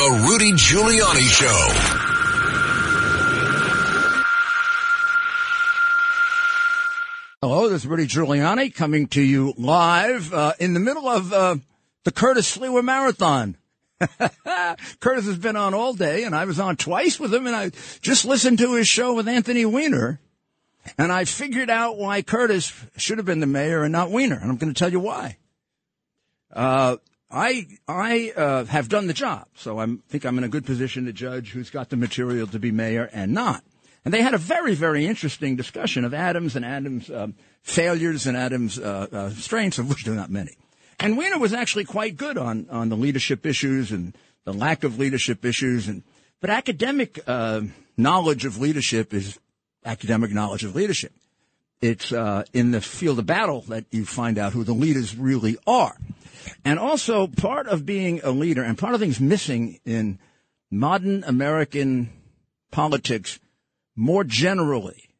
The Rudy Giuliani Show. Hello, this is Rudy Giuliani coming to you live uh, in the middle of uh, the Curtis Sliwa Marathon. Curtis has been on all day, and I was on twice with him, and I just listened to his show with Anthony Weiner, and I figured out why Curtis should have been the mayor and not Weiner, and I'm going to tell you why. Uh, I I uh, have done the job, so I think I'm in a good position to judge who's got the material to be mayor and not. And they had a very very interesting discussion of Adams and Adams' um, failures and Adams' uh, uh, strengths, of which there are not many. And Weiner was actually quite good on on the leadership issues and the lack of leadership issues, and but academic uh, knowledge of leadership is academic knowledge of leadership. It's uh, in the field of battle that you find out who the leaders really are. And also, part of being a leader and part of things missing in modern American politics more generally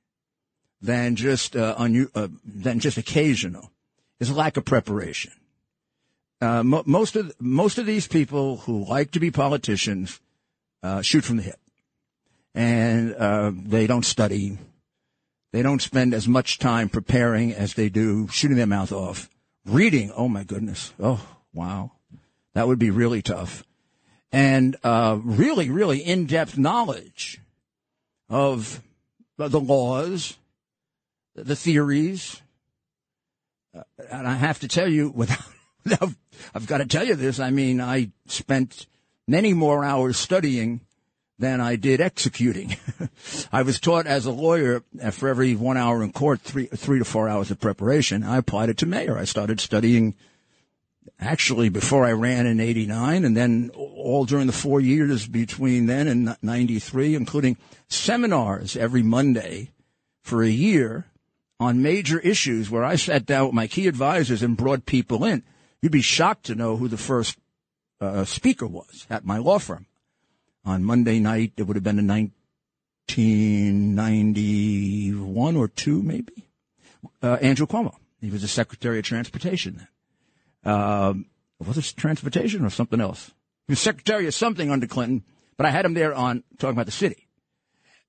than just uh, unu- uh, than just occasional is a lack of preparation. Uh, mo- most of most of these people who like to be politicians uh, shoot from the hip, and uh, they don't study. They don't spend as much time preparing as they do shooting their mouth off Reading, oh my goodness. Oh, wow. That would be really tough. And uh, really, really in depth knowledge of the laws, the theories. Uh, and I have to tell you, without, without, I've got to tell you this, I mean, I spent many more hours studying than I did executing. I was taught as a lawyer uh, for every one hour in court, three, three to four hours of preparation. I applied it to mayor. I started studying actually before I ran in 89 and then all during the four years between then and 93, including seminars every Monday for a year on major issues where I sat down with my key advisors and brought people in. You'd be shocked to know who the first uh, speaker was at my law firm on Monday night. It would have been in 1991 or two, maybe. Uh, Andrew Cuomo. He was the Secretary of Transportation then. Um, was it transportation or something else? He was Secretary of something under Clinton, but I had him there on talking about the city.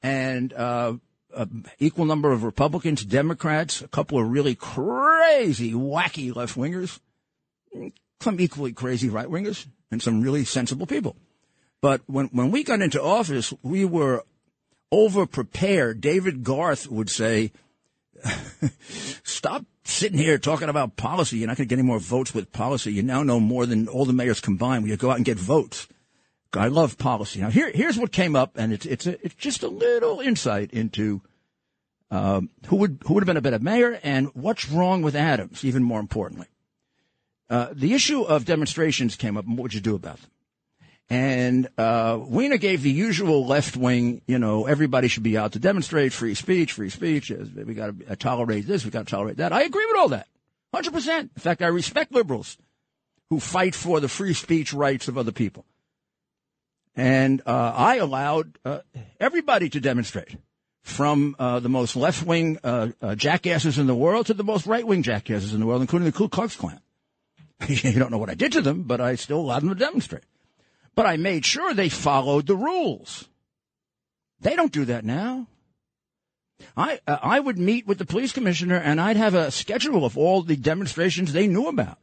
And uh, equal number of Republicans, Democrats, a couple of really crazy, wacky left wingers, some equally crazy right wingers, and some really sensible people. But when, when we got into office, we were over prepared. David Garth would say, stop sitting here talking about policy. You're not going to get any more votes with policy. You now know more than all the mayors combined. We go out and get votes. I love policy. Now here, here's what came up, and it's it's a, it's just a little insight into um, who would who would have been a better mayor and what's wrong with Adams. Even more importantly, uh, the issue of demonstrations came up. And what would you do about them? And uh, Weiner gave the usual left wing, you know, everybody should be out to demonstrate free speech, free speech. We got to tolerate this, we got to tolerate that. I agree with all that, hundred percent. In fact, I respect liberals who fight for the free speech rights of other people. And uh, I allowed uh, everybody to demonstrate, from uh, the most left wing uh, uh, jackasses in the world to the most right wing jackasses in the world, including the Ku Klux Klan. you don't know what I did to them, but I still allowed them to demonstrate but I made sure they followed the rules. They don't do that now. I uh, I would meet with the police commissioner and I'd have a schedule of all the demonstrations they knew about,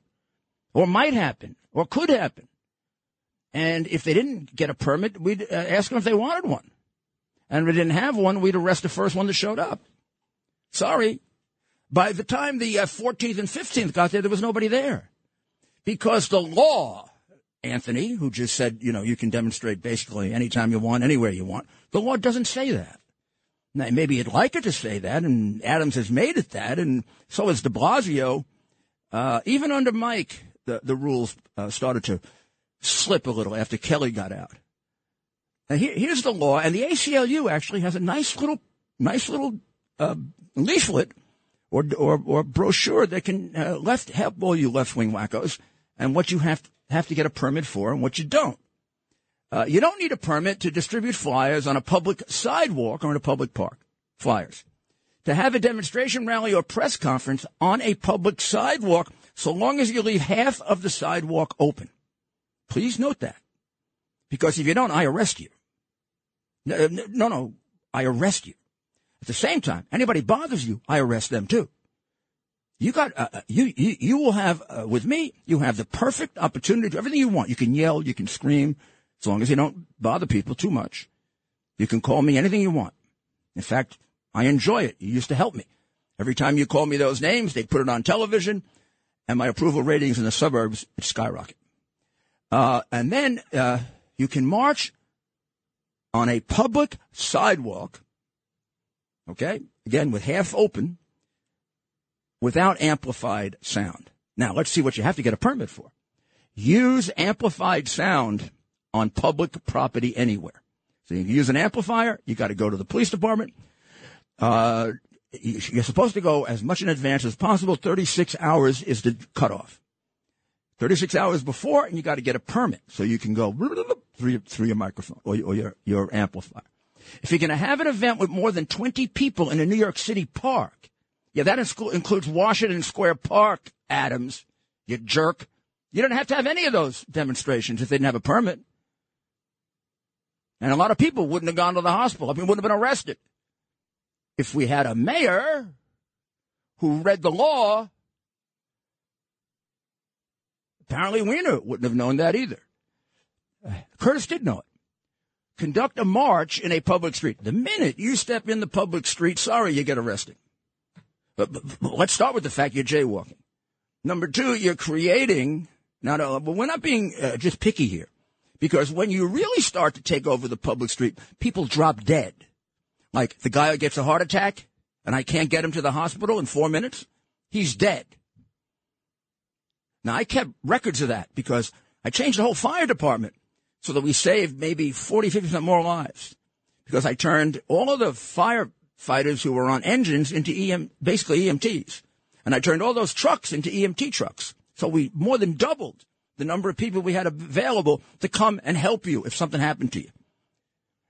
or might happen, or could happen. And if they didn't get a permit, we'd uh, ask them if they wanted one. And if we didn't have one, we'd arrest the first one that showed up. Sorry. By the time the uh, 14th and 15th got there, there was nobody there. Because the law Anthony, who just said, you know, you can demonstrate basically anytime you want, anywhere you want. The law doesn't say that. Now, maybe you'd like it to say that, and Adams has made it that, and so has de Blasio. Uh, even under Mike, the, the rules uh, started to slip a little after Kelly got out. Now, here, here's the law, and the ACLU actually has a nice little, nice little uh, leaflet or, or, or brochure that can uh, left help all you left wing wackos and what you have have to get a permit for and what you don't. Uh, you don't need a permit to distribute flyers on a public sidewalk or in a public park. Flyers. To have a demonstration rally or press conference on a public sidewalk, so long as you leave half of the sidewalk open. Please note that. Because if you don't, I arrest you. No, no, no, I arrest you. At the same time, anybody bothers you, I arrest them too. You got uh, uh, you, you you will have uh, with me. You have the perfect opportunity to do everything you want. You can yell, you can scream, as long as you don't bother people too much. You can call me anything you want. In fact, I enjoy it. You used to help me. Every time you call me those names, they put it on television, and my approval ratings in the suburbs skyrocket. Uh, and then uh, you can march on a public sidewalk. Okay, again with half open without amplified sound. Now, let's see what you have to get a permit for. Use amplified sound on public property anywhere. So you use an amplifier. You got to go to the police department. Uh, you're supposed to go as much in advance as possible. 36 hours is the cutoff. 36 hours before, and you got to get a permit so you can go through, through your microphone or, or your, your amplifier. If you're going to have an event with more than 20 people in a New York City park, yeah, that includes Washington Square Park, Adams, you jerk. You don't have to have any of those demonstrations if they didn't have a permit. And a lot of people wouldn't have gone to the hospital. I mean, wouldn't have been arrested. If we had a mayor who read the law, apparently Weiner wouldn't have known that either. Curtis did know it. Conduct a march in a public street. The minute you step in the public street, sorry, you get arrested. But, but, but let's start with the fact you're jaywalking. Number two, you're creating. Not, uh, but we're not being uh, just picky here, because when you really start to take over the public street, people drop dead. Like the guy who gets a heart attack, and I can't get him to the hospital in four minutes. He's dead. Now I kept records of that because I changed the whole fire department so that we saved maybe 40, 50% more lives. Because I turned all of the fire fighters who were on engines into EM, basically EMTs. And I turned all those trucks into EMT trucks. So we more than doubled the number of people we had available to come and help you if something happened to you.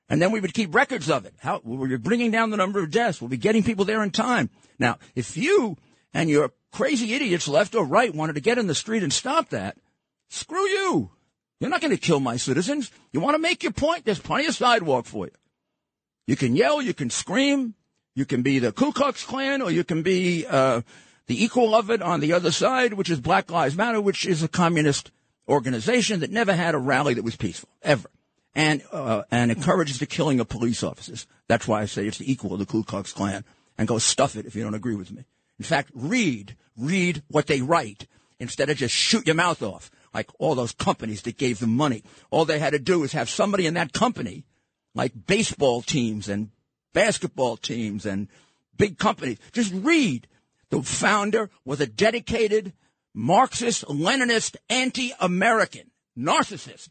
And then we would keep records of it. How we were bringing down the number of deaths. We'll be getting people there in time. Now, if you and your crazy idiots, left or right, wanted to get in the street and stop that, screw you. You're not going to kill my citizens. You want to make your point? There's plenty of sidewalk for you. You can yell, you can scream, you can be the Ku Klux Klan, or you can be uh, the equal of it on the other side, which is Black Lives Matter, which is a communist organization that never had a rally that was peaceful ever, and uh, and encourages the killing of police officers. That's why I say it's the equal of the Ku Klux Klan. And go stuff it if you don't agree with me. In fact, read read what they write instead of just shoot your mouth off like all those companies that gave them money. All they had to do is have somebody in that company, like baseball teams and basketball teams and big companies. Just read. The founder was a dedicated Marxist, Leninist, anti-American, narcissist,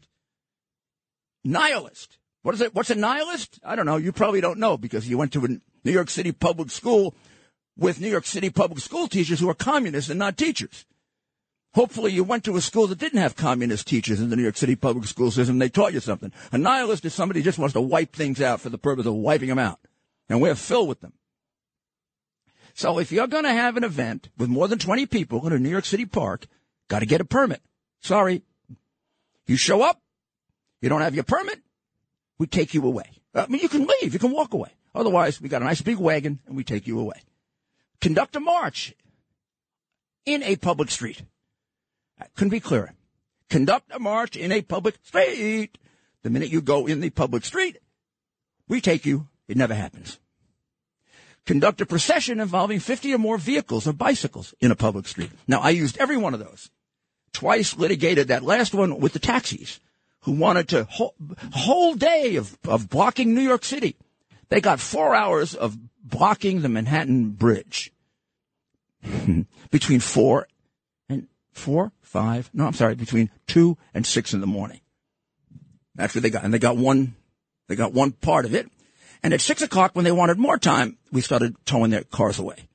nihilist. What is it? What's a nihilist? I don't know. You probably don't know because you went to a New York City public school with New York City public school teachers who are communists and not teachers. Hopefully you went to a school that didn't have communist teachers in the New York City public school system. They taught you something. A nihilist is somebody who just wants to wipe things out for the purpose of wiping them out and we're filled with them. So if you're going to have an event with more than 20 people in a New York City park, got to get a permit. Sorry. You show up, you don't have your permit, we take you away. I mean, you can leave, you can walk away. Otherwise, we got a nice big wagon and we take you away. Conduct a march in a public street. That couldn't be clearer. Conduct a march in a public street. The minute you go in the public street, we take you it never happens. Conduct a procession involving 50 or more vehicles or bicycles in a public street. Now, I used every one of those. Twice litigated that last one with the taxis who wanted to whole, whole day of, of blocking New York City. They got four hours of blocking the Manhattan Bridge between four and four, five, no, I'm sorry, between two and six in the morning. That's what they got. And they got one, they got one part of it. And at six o'clock, when they wanted more time, we started towing their cars away.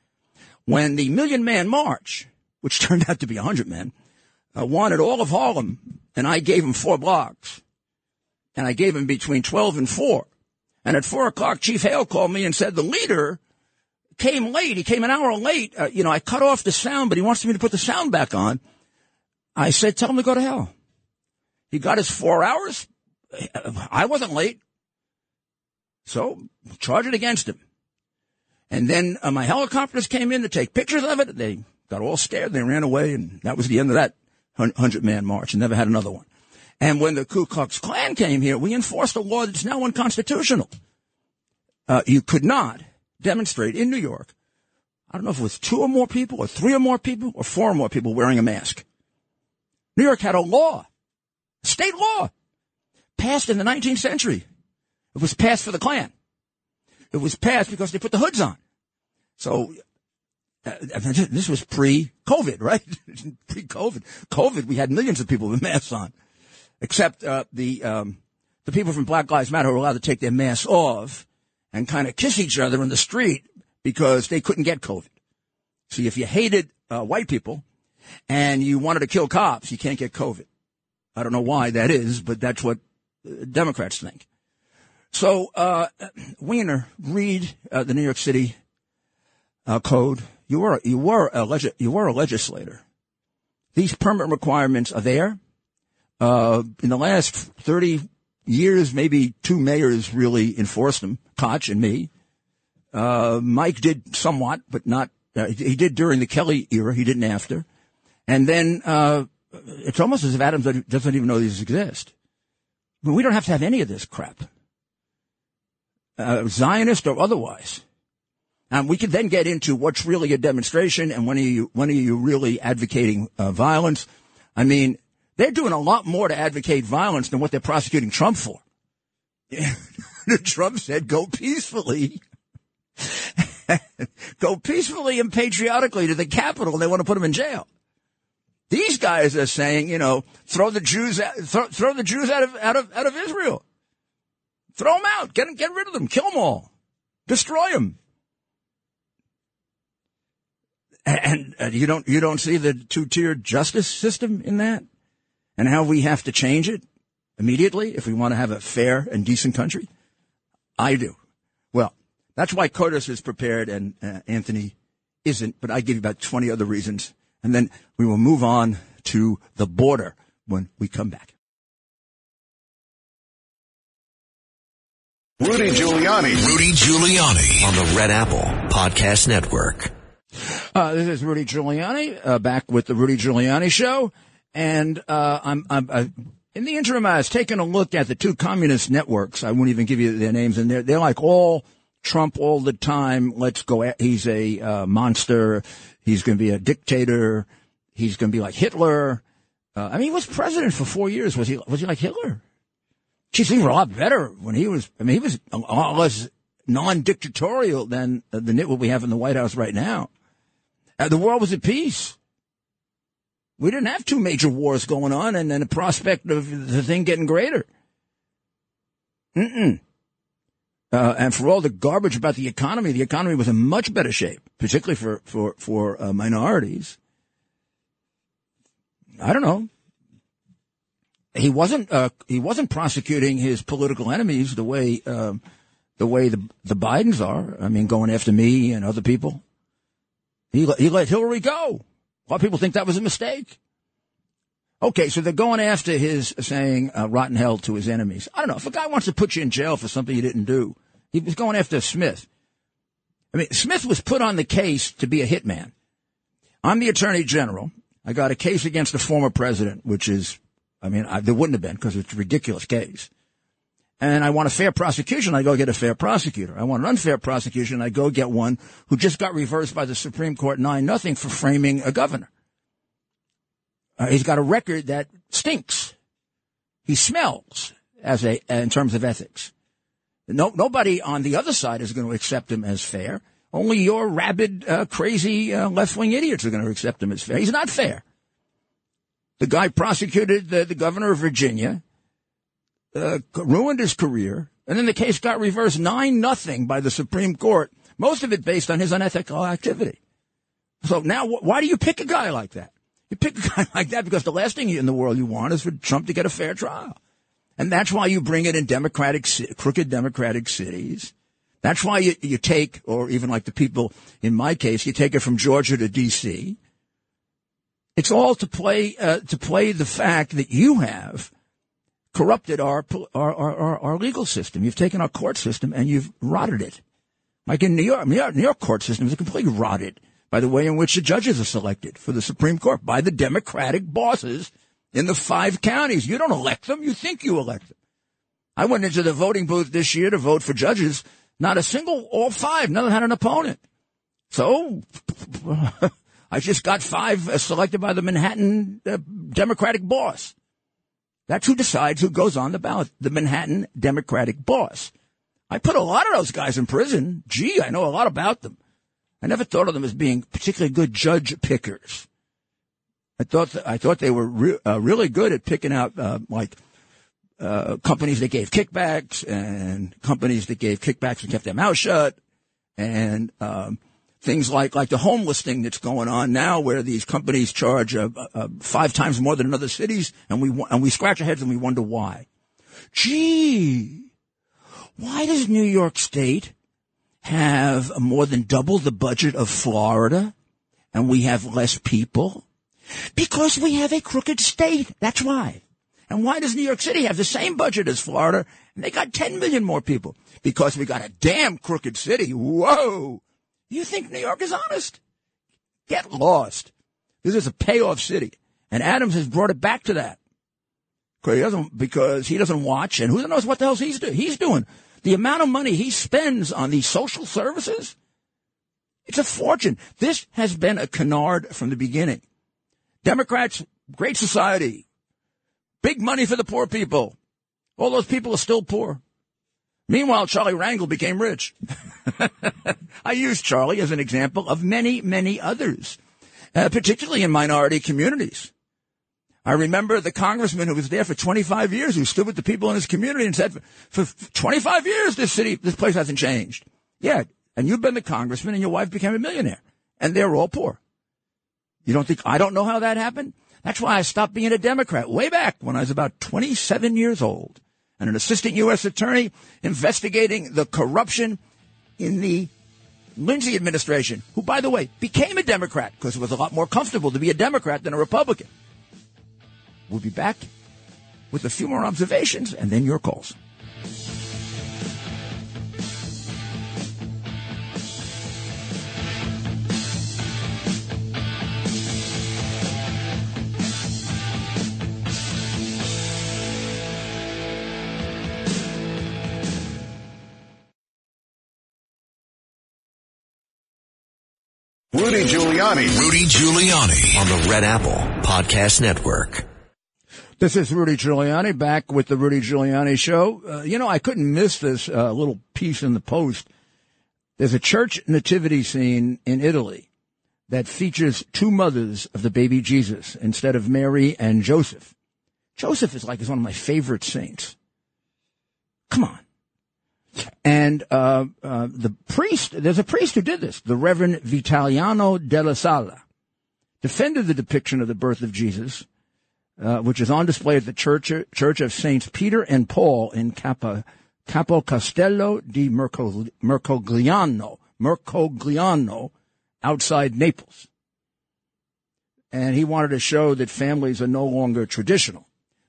When the Million Man March, which turned out to be a hundred men, uh, wanted all of Harlem, and I gave them four blocks, and I gave them between 12 and 4. And at 4 o'clock, Chief Hale called me and said the leader came late. He came an hour late. Uh, you know, I cut off the sound, but he wants me to put the sound back on. I said, tell him to go to hell. He got his four hours, I wasn't late. So charge it against him. And then uh, my helicopters came in to take pictures of it. They got all scared. They ran away, and that was the end of that hundred man march. And never had another one. And when the Ku Klux Klan came here, we enforced a law that's now unconstitutional. Uh, you could not demonstrate in New York. I don't know if it was two or more people, or three or more people, or four or more people wearing a mask. New York had a law, state law, passed in the 19th century. It was passed for the Klan. It was passed because they put the hoods on. So uh, this was pre-COVID, right? pre-COVID. COVID, we had millions of people with masks on, except uh, the um, the people from Black Lives Matter were allowed to take their masks off and kind of kiss each other in the street because they couldn't get COVID. See, if you hated uh, white people and you wanted to kill cops, you can't get COVID. I don't know why that is, but that's what uh, Democrats think. So, uh, Weiner, read uh, the New York City uh, code. You were you were a you were a legislator. These permit requirements are there. Uh, in the last thirty years, maybe two mayors really enforced them, Koch and me. Uh, Mike did somewhat, but not. Uh, he did during the Kelly era. He didn't after. And then uh, it's almost as if Adams doesn't even know these exist. But we don't have to have any of this crap, uh, Zionist or otherwise. And we could then get into what's really a demonstration and when are you when are you really advocating uh, violence? I mean, they're doing a lot more to advocate violence than what they're prosecuting Trump for. Trump said, "Go peacefully." go peacefully and patriotically to the Capitol. They want to put him in jail. These guys are saying, you know, throw the Jews, out, throw, throw the Jews out of out of out of Israel. Throw them out. Get get rid of them. Kill them all. Destroy them. And, and you don't you don't see the two tiered justice system in that, and how we have to change it immediately if we want to have a fair and decent country. I do. Well, that's why Curtis is prepared and uh, Anthony isn't. But I give you about twenty other reasons, and then we will move on to the border when we come back. Rudy Giuliani. Rudy Giuliani on the Red Apple Podcast Network. Uh, this is Rudy Giuliani, uh, back with the Rudy Giuliani Show. And uh, I'm, I'm uh, in the interim, I was taking a look at the two communist networks. I won't even give you their names, and they're they're like all Trump all the time. Let's go. At, he's a uh, monster. He's going to be a dictator. He's going to be like Hitler. Uh, I mean, he was president for four years. Was he? Was he like Hitler? Things were a lot better when he was. I mean, he was a lot less non-dictatorial than the nitwit we have in the White House right now. Uh, the world was at peace. We didn't have two major wars going on and then the prospect of the thing getting greater. Mm-mm. Uh, and for all the garbage about the economy, the economy was in much better shape, particularly for for for uh, minorities. I don't know. He wasn't uh, he wasn't prosecuting his political enemies the way um, the way the the Bidens are. I mean, going after me and other people. He, he let Hillary go. A lot of people think that was a mistake. Okay, so they're going after his saying uh, rotten hell to his enemies. I don't know. If a guy wants to put you in jail for something you didn't do, he was going after Smith. I mean, Smith was put on the case to be a hitman. I'm the attorney general. I got a case against the former president, which is, I mean, I, there wouldn't have been because it's a ridiculous case and I want a fair prosecution, I go get a fair prosecutor. I want an unfair prosecution, I go get one who just got reversed by the Supreme Court nine nothing for framing a governor. Uh, he's got a record that stinks. He smells as a in terms of ethics. No, nobody on the other side is going to accept him as fair. Only your rabid, uh, crazy uh, left-wing idiots are going to accept him as fair. He's not fair. The guy prosecuted the, the governor of Virginia uh, ruined his career, and then the case got reversed nine nothing by the Supreme Court. Most of it based on his unethical activity. So now, wh- why do you pick a guy like that? You pick a guy like that because the last thing in the world you want is for Trump to get a fair trial, and that's why you bring it in democratic, crooked democratic cities. That's why you, you take, or even like the people in my case, you take it from Georgia to D.C. It's all to play uh, to play the fact that you have corrupted our, our, our, our, legal system. You've taken our court system and you've rotted it. Like in New York, New York, New York court system is completely rotted by the way in which the judges are selected for the Supreme Court by the Democratic bosses in the five counties. You don't elect them. You think you elect them. I went into the voting booth this year to vote for judges. Not a single, all five, none had an opponent. So I just got five uh, selected by the Manhattan uh, Democratic boss. That's who decides who goes on the ballot, the Manhattan Democratic boss. I put a lot of those guys in prison. Gee, I know a lot about them. I never thought of them as being particularly good judge pickers. I thought th- I thought they were re- uh, really good at picking out uh, like uh, companies that gave kickbacks and companies that gave kickbacks and kept their mouth shut, and um, things like like the homeless thing that's going on now, where these companies charge uh, uh, five times more than in other cities, and we and we scratch our heads and we wonder why. Gee, why does New York State have more than double the budget of Florida, and we have less people? Because we have a crooked state. That's why. And why does New York City have the same budget as Florida? And they got 10 million more people. Because we got a damn crooked city. Whoa! You think New York is honest? Get lost. This is a payoff city. And Adams has brought it back to that. He doesn't, because he doesn't watch and who knows what the hell he's doing. He's doing. The amount of money he spends on these social services, it's a fortune. This has been a canard from the beginning. Democrats, great society, big money for the poor people. All those people are still poor. Meanwhile, Charlie Rangel became rich. I use Charlie as an example of many, many others, uh, particularly in minority communities. I remember the congressman who was there for 25 years, who stood with the people in his community and said, for 25 years, this city, this place hasn't changed. Yeah. And you've been the congressman and your wife became a millionaire and they're all poor. You don't think I don't know how that happened? That's why I stopped being a Democrat way back when I was about 27 years old and an assistant U.S. attorney investigating the corruption in the Lindsay administration, who, by the way, became a Democrat because it was a lot more comfortable to be a Democrat than a Republican. We'll be back with a few more observations and then your calls. Rudy Giuliani. Rudy Giuliani on the Red Apple Podcast Network. This is Rudy Giuliani back with the Rudy Giuliani Show. Uh, you know, I couldn't miss this uh, little piece in the Post. There's a church nativity scene in Italy that features two mothers of the baby Jesus instead of Mary and Joseph. Joseph is like is one of my favorite saints. Come on. And uh, uh, the priest, there's a priest who did this, the Reverend Vitaliano della Sala, defended the depiction of the birth of Jesus, uh, which is on display at the Church, Church of Saints Peter and Paul in Capo, Capo Castello di Mercogliano, Mercogliano, outside Naples. And he wanted to show that families are no longer traditional.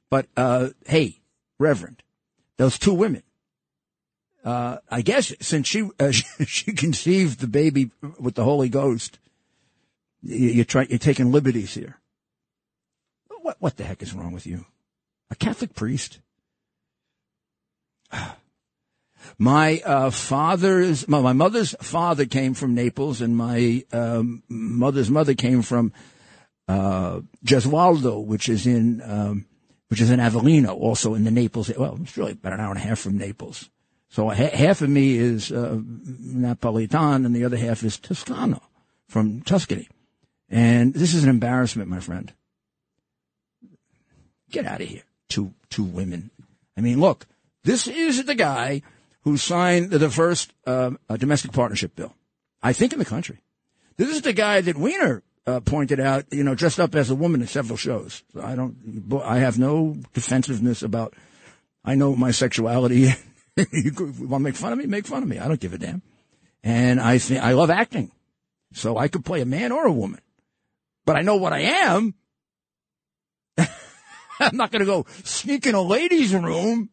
But uh, hey, Reverend, those two women, uh, I guess since she uh, she conceived the baby with the Holy Ghost, you, you try you're taking liberties here. What what the heck is wrong with you? A Catholic priest? My uh, father's, my, my, mother's father came from Naples, and my um, mother's mother came from uh, Gesualdo, which is in um, which is in Avellino, also in the Naples. Well, it's really about an hour and a half from Naples. So ha- half of me is uh, Napolitan and the other half is Toscano from Tuscany. And this is an embarrassment, my friend. Get out of here. Two, two women. I mean, look, this is the guy who signed the first uh, domestic partnership bill, I think, in the country. This is the guy that Weiner uh, pointed out, you know, dressed up as a woman in several shows. So I don't, I have no defensiveness about, I know my sexuality you want to make fun of me? Make fun of me. I don't give a damn. And I think I love acting. So I could play a man or a woman. But I know what I am. I'm not going to go sneak in a ladies' room.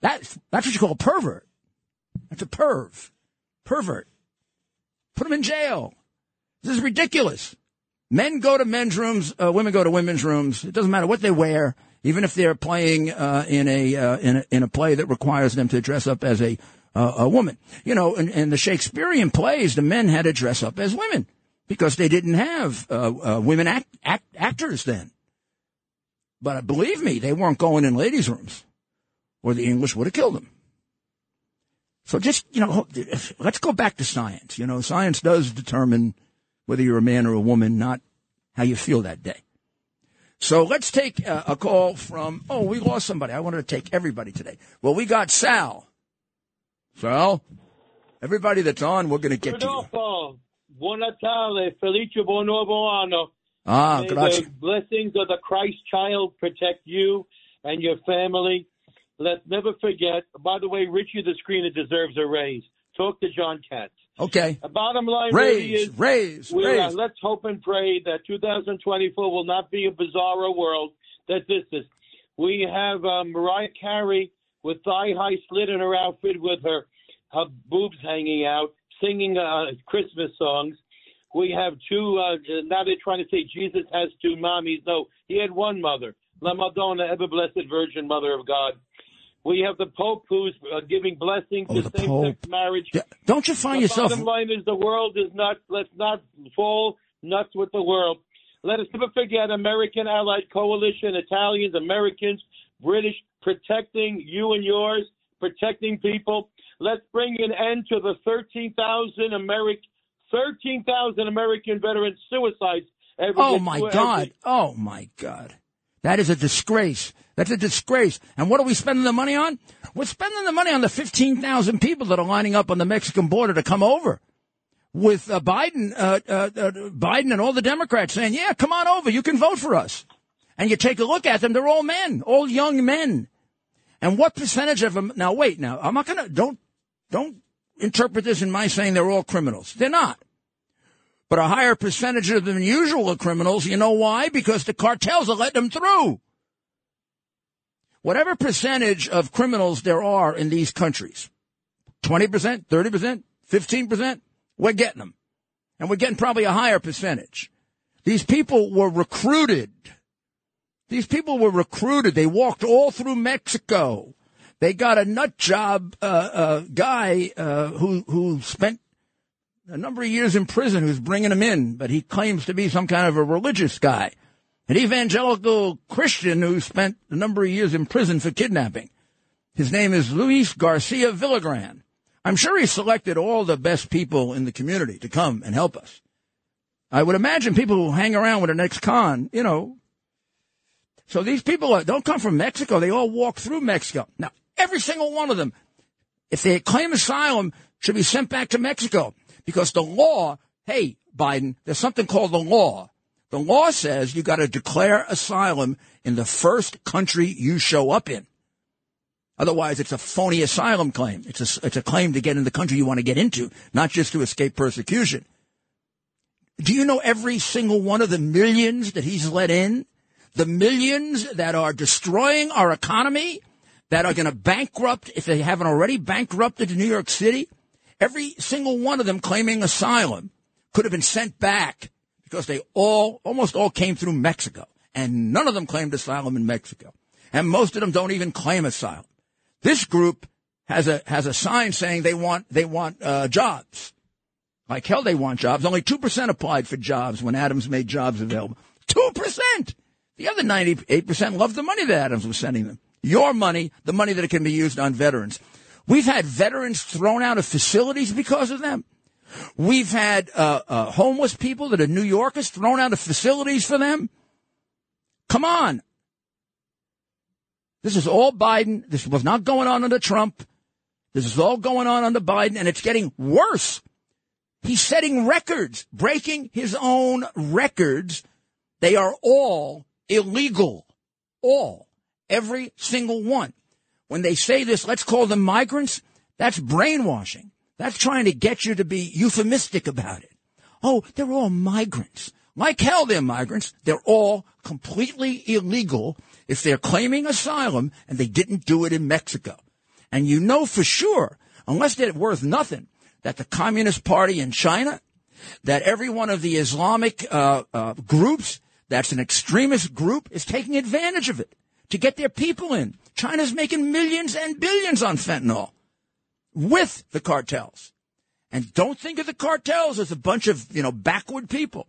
That's, that's what you call a pervert. That's a perv. Pervert. Put him in jail. This is ridiculous. Men go to men's rooms, uh, women go to women's rooms. It doesn't matter what they wear, even if they're playing uh, in a uh, in a in a play that requires them to dress up as a uh, a woman. You know, in, in, the Shakespearean plays, the men had to dress up as women because they didn't have uh, uh, women act, act, actors then. But believe me, they weren't going in ladies' rooms, or the English would have killed them. So just you know, let's go back to science. You know, science does determine whether you're a man or a woman, not how you feel that day. So let's take a, a call from. Oh, we lost somebody. I wanted to take everybody today. Well, we got Sal. Sal, everybody that's on, we're going to get Rodolfo, to you. Buon Natale, Felice Buon Nuovo Anno. Ah, May grazie. The blessings of the Christ child protect you and your family. Let's never forget. By the way, Richie the screener deserves a raise. Talk to John Katz. Okay. The bottom line raise, really is raise, uh, raise. Uh, let's hope and pray that 2024 will not be a bizarro world that this is. We have uh, Mariah Carey with thigh high slit in her outfit with her her boobs hanging out, singing uh, Christmas songs. We have two. Uh, now they're trying to say Jesus has two mommies. No, he had one mother, La Madonna, ever blessed Virgin Mother of God. We have the Pope who's uh, giving blessings oh, to same-sex marriage. Yeah. Don't you find the yourself? Bottom line is the world is not. Let's not fall nuts with the world. Let us never forget American Allied Coalition, Italians, Americans, British, protecting you and yours, protecting people. Let's bring an end to the 13,000 American 13,000 American veteran suicides every Oh my God! Oh my God! That is a disgrace. That's a disgrace. And what are we spending the money on? We're spending the money on the 15,000 people that are lining up on the Mexican border to come over. With uh, Biden, uh, uh, uh, Biden and all the Democrats saying, "Yeah, come on over. You can vote for us." And you take a look at them; they're all men, all young men. And what percentage of them? Now, wait. Now, I'm not gonna don't don't interpret this in my saying they're all criminals. They're not. But a higher percentage of them than usual are criminals. You know why? Because the cartels are letting them through whatever percentage of criminals there are in these countries 20%, 30%, 15%, we're getting them. And we're getting probably a higher percentage. These people were recruited. These people were recruited. They walked all through Mexico. They got a nut job uh, uh, guy uh, who who spent a number of years in prison who's bringing him in, but he claims to be some kind of a religious guy an evangelical Christian who spent a number of years in prison for kidnapping. His name is Luis Garcia Villagran. I'm sure he selected all the best people in the community to come and help us. I would imagine people who hang around with an ex-con, you know. So these people are, don't come from Mexico. They all walk through Mexico. Now, every single one of them, if they claim asylum, should be sent back to Mexico because the law, hey, Biden, there's something called the law. The law says you got to declare asylum in the first country you show up in. Otherwise, it's a phony asylum claim. It's a, it's a claim to get in the country you want to get into, not just to escape persecution. Do you know every single one of the millions that he's let in? The millions that are destroying our economy, that are going to bankrupt, if they haven't already bankrupted New York City? Every single one of them claiming asylum could have been sent back because they all, almost all came through Mexico, and none of them claimed asylum in Mexico. And most of them don't even claim asylum. This group has a, has a sign saying they want, they want, uh, jobs. Like hell they want jobs. Only 2% applied for jobs when Adams made jobs available. 2%! The other 98% loved the money that Adams was sending them. Your money, the money that can be used on veterans. We've had veterans thrown out of facilities because of them. We've had uh, uh, homeless people that are New Yorkers thrown out of facilities for them. Come on. This is all Biden. This was not going on under Trump. This is all going on under Biden, and it's getting worse. He's setting records, breaking his own records. They are all illegal. All. Every single one. When they say this, let's call them migrants, that's brainwashing. That's trying to get you to be euphemistic about it. Oh, they're all migrants. Like hell, they're migrants. They're all completely illegal if they're claiming asylum and they didn't do it in Mexico. And you know for sure, unless they're worth nothing, that the Communist Party in China, that every one of the Islamic uh, uh, groups that's an extremist group is taking advantage of it to get their people in. China's making millions and billions on fentanyl with the cartels. And don't think of the cartels as a bunch of, you know, backward people.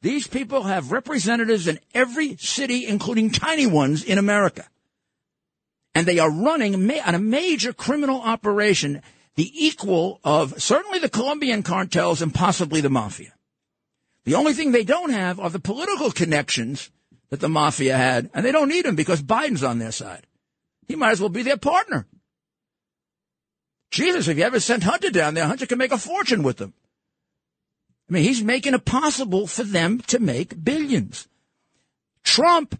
These people have representatives in every city, including tiny ones in America. And they are running on a major criminal operation, the equal of certainly the Colombian cartels and possibly the mafia. The only thing they don't have are the political connections that the mafia had, and they don't need them because Biden's on their side. He might as well be their partner. Jesus, if you ever sent Hunter down there, Hunter can make a fortune with them. I mean, he's making it possible for them to make billions. Trump,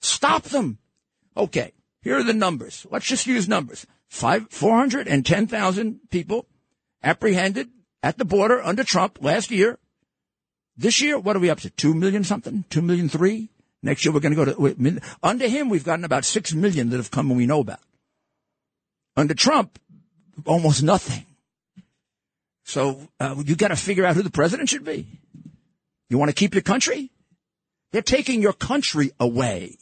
stop them. Okay, here are the numbers. Let's just use numbers. Five, 410,000 people apprehended at the border under Trump last year. This year, what are we up to? Two million something? Two million three? Next year, we're going to go to, under him, we've gotten about six million that have come and we know about. Under Trump, almost nothing. So uh, you got to figure out who the president should be. You want to keep your country? They're taking your country away.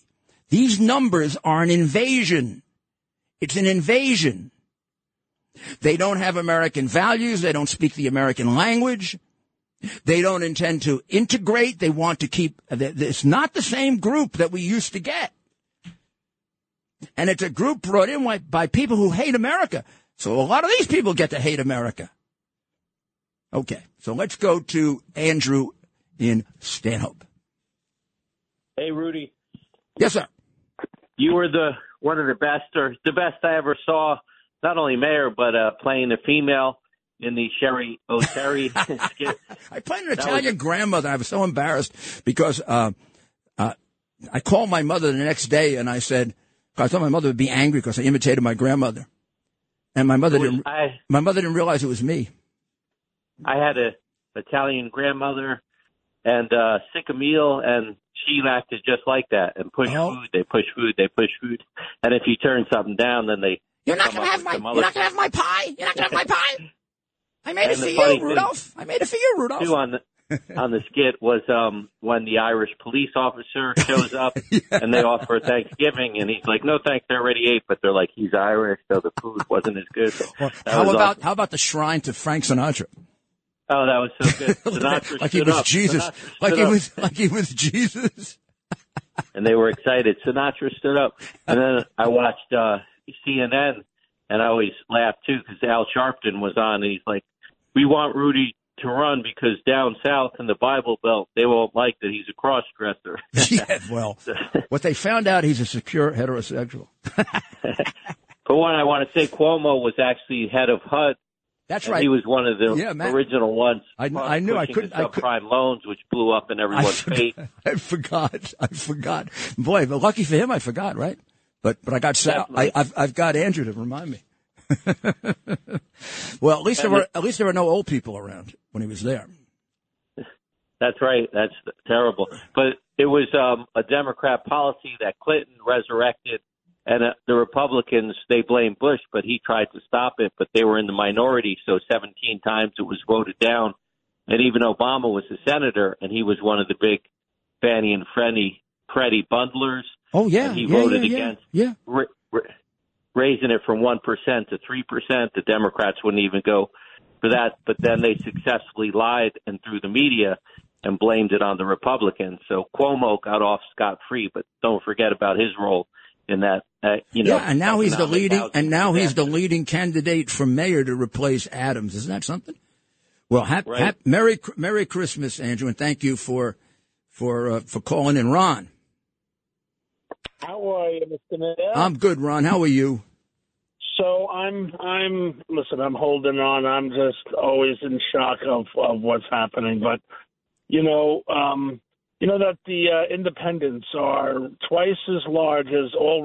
These numbers are an invasion. It's an invasion. They don't have American values. They don't speak the American language. They don't intend to integrate. They want to keep, it's not the same group that we used to get. And it's a group brought in by people who hate America. So a lot of these people get to hate America. Okay, so let's go to Andrew in Stanhope. Hey, Rudy. Yes, sir. You were the one of the best, or the best I ever saw. Not only mayor, but uh, playing the female in the Cheri Oteri skit. I played an Italian was... grandmother. I was so embarrassed because uh, uh, I called my mother the next day and I said, I thought my mother would be angry because I imitated my grandmother, and my mother was, didn't. I... my mother didn't realize it was me. I had a Italian grandmother and uh sick a meal and she acted just like that and push oh. food, they push food, they push food. And if you turn something down then they You're not gonna have my you're not gonna have my pie. You're not gonna have my pie. I made and it for you, Rudolph. I made it for you, Rudolph. Too on the on the skit was um when the Irish police officer shows up yeah. and they offer Thanksgiving and he's like, No thanks, they already ate but they're like, He's Irish, so the food wasn't as good. Well, how about awesome. how about the shrine to Frank Sinatra? Oh, that was so good. Sinatra like he was up. Jesus. like he was like he was Jesus. and they were excited. Sinatra stood up, and then I watched uh CNN, and I always laugh too because Al Sharpton was on, and he's like, "We want Rudy to run because down south in the Bible Belt they won't like that he's a cross dresser." yeah, well, what they found out he's a secure heterosexual. but one I want to say, Cuomo was actually head of HUD that's right. He was one of the yeah, Matt, original ones. I, I knew I couldn't. I could, subprime loans, which blew up in everyone's I face. I forgot. I forgot. Boy, but lucky for him, I forgot. Right. But but I got. I, have I've got Andrew to remind me. well, at least there were at least there were no old people around when he was there. That's right. That's terrible. But it was um, a Democrat policy that Clinton resurrected and uh, the Republicans, they blame Bush, but he tried to stop it, but they were in the minority, so 17 times it was voted down. And even Obama was a senator, and he was one of the big Fannie and Freddie, Freddie bundlers. Oh, yeah. And he yeah, voted yeah, against yeah. Ra- ra- raising it from 1% to 3%. The Democrats wouldn't even go for that, but then they successfully lied and through the media and blamed it on the Republicans. So Cuomo got off scot free, but don't forget about his role in that. Uh, you know, yeah, and now he's the leading, and now he's the leading candidate for mayor to replace Adams. Isn't that something? Well, hap, right. hap, Merry Merry Christmas, Andrew, and thank you for for uh, for calling in, Ron. How are you, Mr. Mayor? I'm good, Ron. How are you? So I'm I'm listen. I'm holding on. I'm just always in shock of of what's happening. But you know, um, you know that the uh, independents are twice as large as all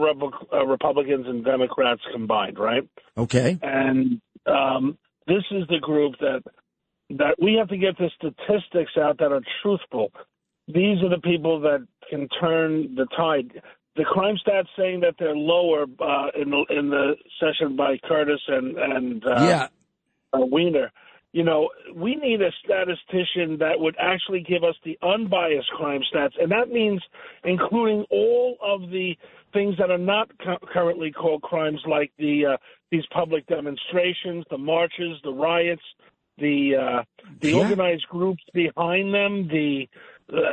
uh, Republicans and Democrats combined, right? Okay. And um, this is the group that that we have to get the statistics out that are truthful. these are the people that can turn the tide. The crime stats saying that they're lower uh, in the in the session by Curtis and and uh, yeah. uh, Weiner. You know, we need a statistician that would actually give us the unbiased crime stats, and that means including all of the things that are not cu- currently called crimes, like the uh, these public demonstrations, the marches, the riots, the uh, the Yeah. organized groups behind them, the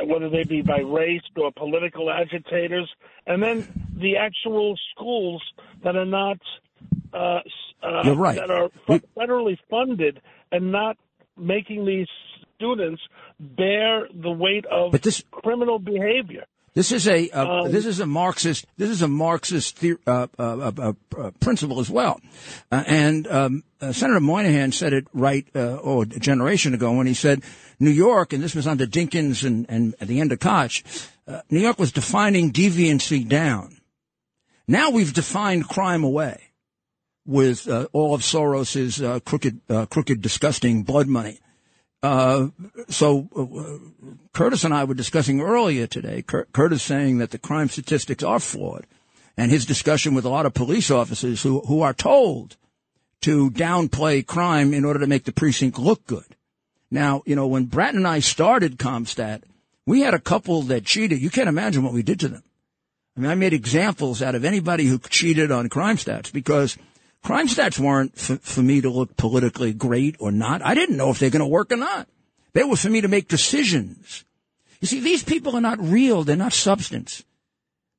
whether they be by race or political agitators, and then the actual schools that are not uh, uh, You're right. that are federally funded and not making these students bear the weight of But this- criminal behavior. This is a uh, Um, this is a Marxist this is a Marxist the, uh, uh, uh, uh, uh, principle as well, uh, and um, uh, Senator Moynihan said it right uh, oh a generation ago when he said New York and this was under Dinkins and, and at the end of Koch, uh, New York was defining deviancy down. Now we've defined crime away with uh, all of Soros's uh, crooked uh, crooked disgusting blood money. Uh, so uh, Curtis and I were discussing earlier today. Cur- Curtis saying that the crime statistics are flawed, and his discussion with a lot of police officers who who are told to downplay crime in order to make the precinct look good. Now, you know, when Bratton and I started CompStat, we had a couple that cheated. You can't imagine what we did to them. I mean, I made examples out of anybody who cheated on crime stats because crime stats weren't for, for me to look politically great or not. I didn't know if they're going to work or not. They were for me to make decisions. You see, these people are not real. They're not substance.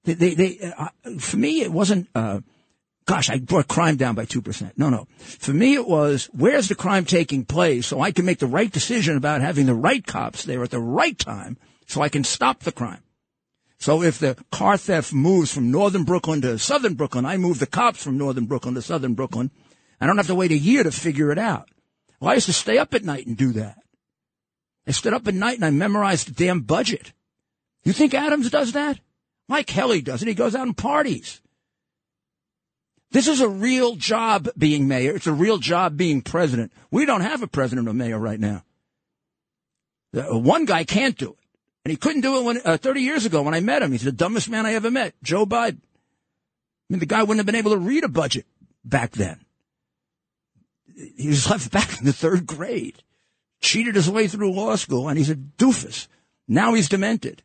They, they, they uh, for me, it wasn't, uh, gosh, I brought crime down by 2%. No, no. For me, it was, where's the crime taking place so I can make the right decision about having the right cops there at the right time so I can stop the crime. So if the car theft moves from northern Brooklyn to southern Brooklyn, I move the cops from northern Brooklyn to southern Brooklyn. I don't have to wait a year to figure it out. Well, I used to stay up at night and do that. I stood up at night and I memorized the damn budget. You think Adams does that? Mike Kelly does it. He goes out and parties. This is a real job being mayor. It's a real job being president. We don't have a president or mayor right now. Uh, one guy can't do it. And he couldn't do it when, uh, 30 years ago when I met him. He's the dumbest man I ever met, Joe Biden. I mean, the guy wouldn't have been able to read a budget back then. He was left back in the third grade, cheated his way through law school, and he's a doofus. Now he's demented.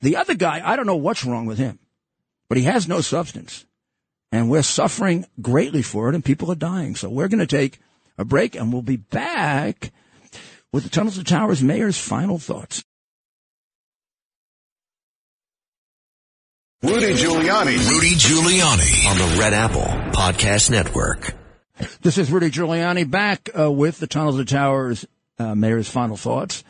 The other guy, I don't know what's wrong with him, but he has no substance. And we're suffering greatly for it, and people are dying. So we're going to take a break, and we'll be back with the Tunnels to Towers mayor's final thoughts. Rudy Giuliani. Rudy Giuliani on the Red Apple Podcast Network. This is Rudy Giuliani back uh, with the Tunnels to Towers uh, mayor's final thoughts.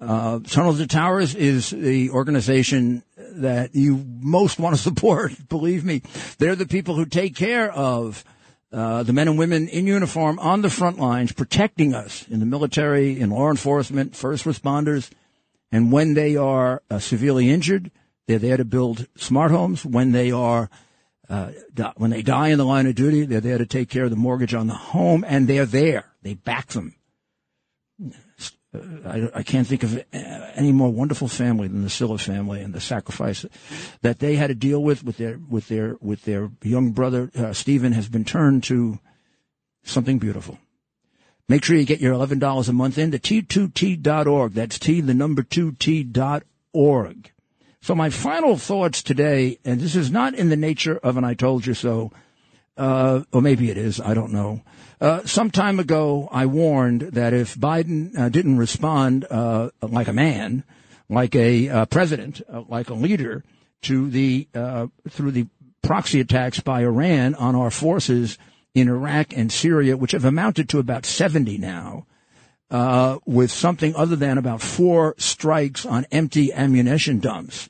Uh, Tunnels to Towers is the organization that you most want to support. Believe me, they're the people who take care of uh, the men and women in uniform on the front lines, protecting us in the military, in law enforcement, first responders, and when they are uh, severely injured, they're there to build smart homes. When they are uh, when they die in the line of duty, they're there to take care of the mortgage on the home, and they're there. They back them. Uh, I, I can't think of uh, any more wonderful family than the Siller family and the sacrifice that they had to deal with with their with their with their young brother uh, Stephen has been turned to something beautiful. Make sure you get your eleven dollars a month in to t2t.org. That's t the number two t dot org. So my final thoughts today, and this is not in the nature of an I told you so, uh, or maybe it is, I don't know. Uh, some time ago, I warned that if Biden uh, didn't respond uh, like a man, like a uh, president, uh, like a leader, to the uh, through the proxy attacks by Iran on our forces in Iraq and Syria, which have amounted to about 70 now, uh, with something other than about four strikes on empty ammunition dumps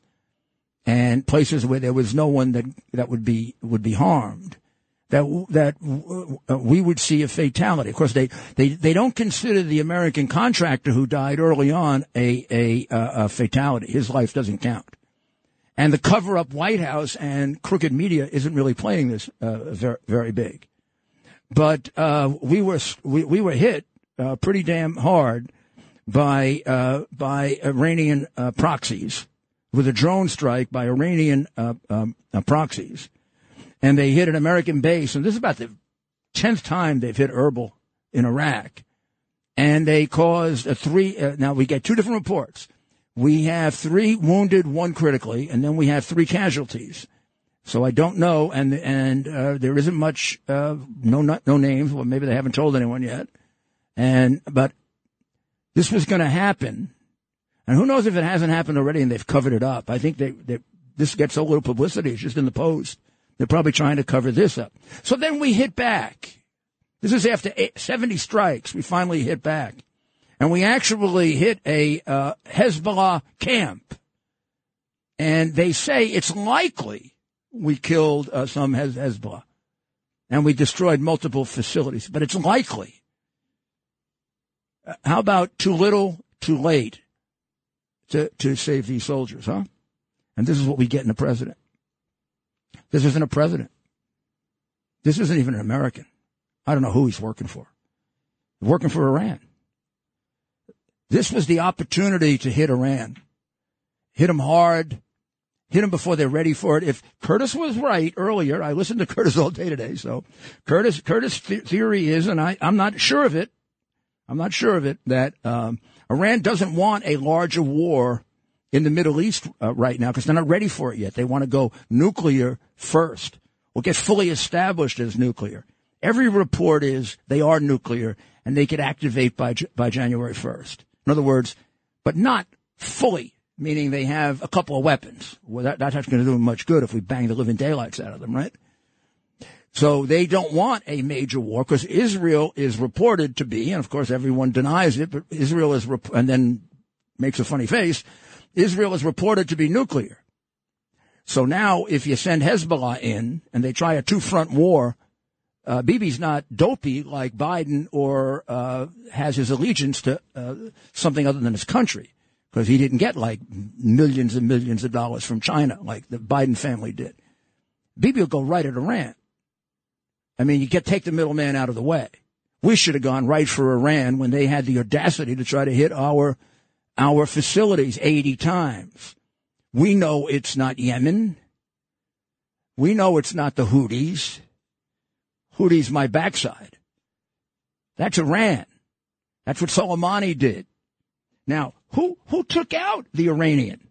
and places where there was no one that that would be would be harmed. That that uh, we would see a fatality. Of course, they they they don't consider the American contractor who died early on a a, a fatality. His life doesn't count. And the cover up White House and crooked media isn't really playing this uh, very very big. But uh, we were we, we were hit uh, pretty damn hard by uh, by Iranian uh, proxies, with a drone strike by Iranian uh, um, uh, proxies, and they hit an American base. And this is about the tenth time they've hit Erbil in Iraq, and they caused a three. Uh, now we get two different reports. We have three wounded, one critically, and then we have three casualties. So I don't know, and and uh, there isn't much, uh, no no names. Well, maybe they haven't told anyone yet. And but this was going to happen, and who knows if it hasn't happened already and they've covered it up. I think they, they this gets so little publicity. It's just in the post. They're probably trying to cover this up. So then we hit back. This is after eight, 70 strikes. We finally hit back, and we actually hit a uh, Hezbollah camp. And they say it's likely we killed uh, some Hez- Hezbollah and we destroyed multiple facilities, but it's likely. How about too little, too late to, to save these soldiers, huh? And this is what we get in a president. This isn't a president. This isn't even an American. I don't know who he's working for. Working for Iran. This was the opportunity to hit Iran. Hit them hard, hit them before they're ready for it. If Curtis was right earlier, I listened to Curtis all day today. So Curtis, Curtis' th- theory is, and I, I'm not sure of it. I'm not sure of it that um, Iran doesn't want a larger war in the Middle East uh, right now because they're not ready for it yet. They want to go nuclear first or get fully established as nuclear. Every report is they are nuclear and they could activate by by January 1st. In other words, but not fully meaning they have a couple of weapons. Well, that, that's not going to do them much good if we bang the living daylights out of them, right? So they don't want a major war because Israel is reported to be, and of course everyone denies it, but Israel is, rep- and then makes a funny face. Israel is reported to be nuclear. So now if you send Hezbollah in and they try a two front war, uh, Bibi's not dopey like Biden or uh, has his allegiance to uh, something other than his country because he didn't get like millions and millions of dollars from China like the Biden family did. Bibi will go right at Iran. I mean, you get take the middleman out of the way. We should have gone right for Iran when they had the audacity to try to hit our our facilities 80 times. We know it's not Yemen. We know it's not the Houthis. Houthis my backside. That's Iran. That's what Soleimani did. Now, who, who took out the Iranian?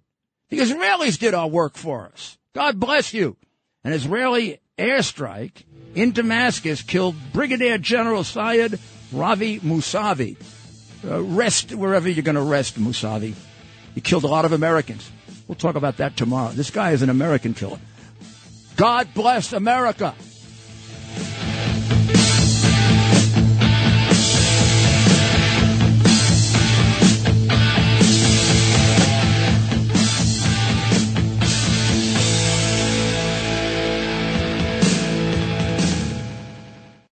The Israelis did our work for us. God bless you. An Israeli airstrike in Damascus killed Brigadier General Syed Ravi Musavi. Uh, rest wherever you're going to rest, Musavi. He killed a lot of Americans. We'll talk about that tomorrow. This guy is an American killer. God bless America.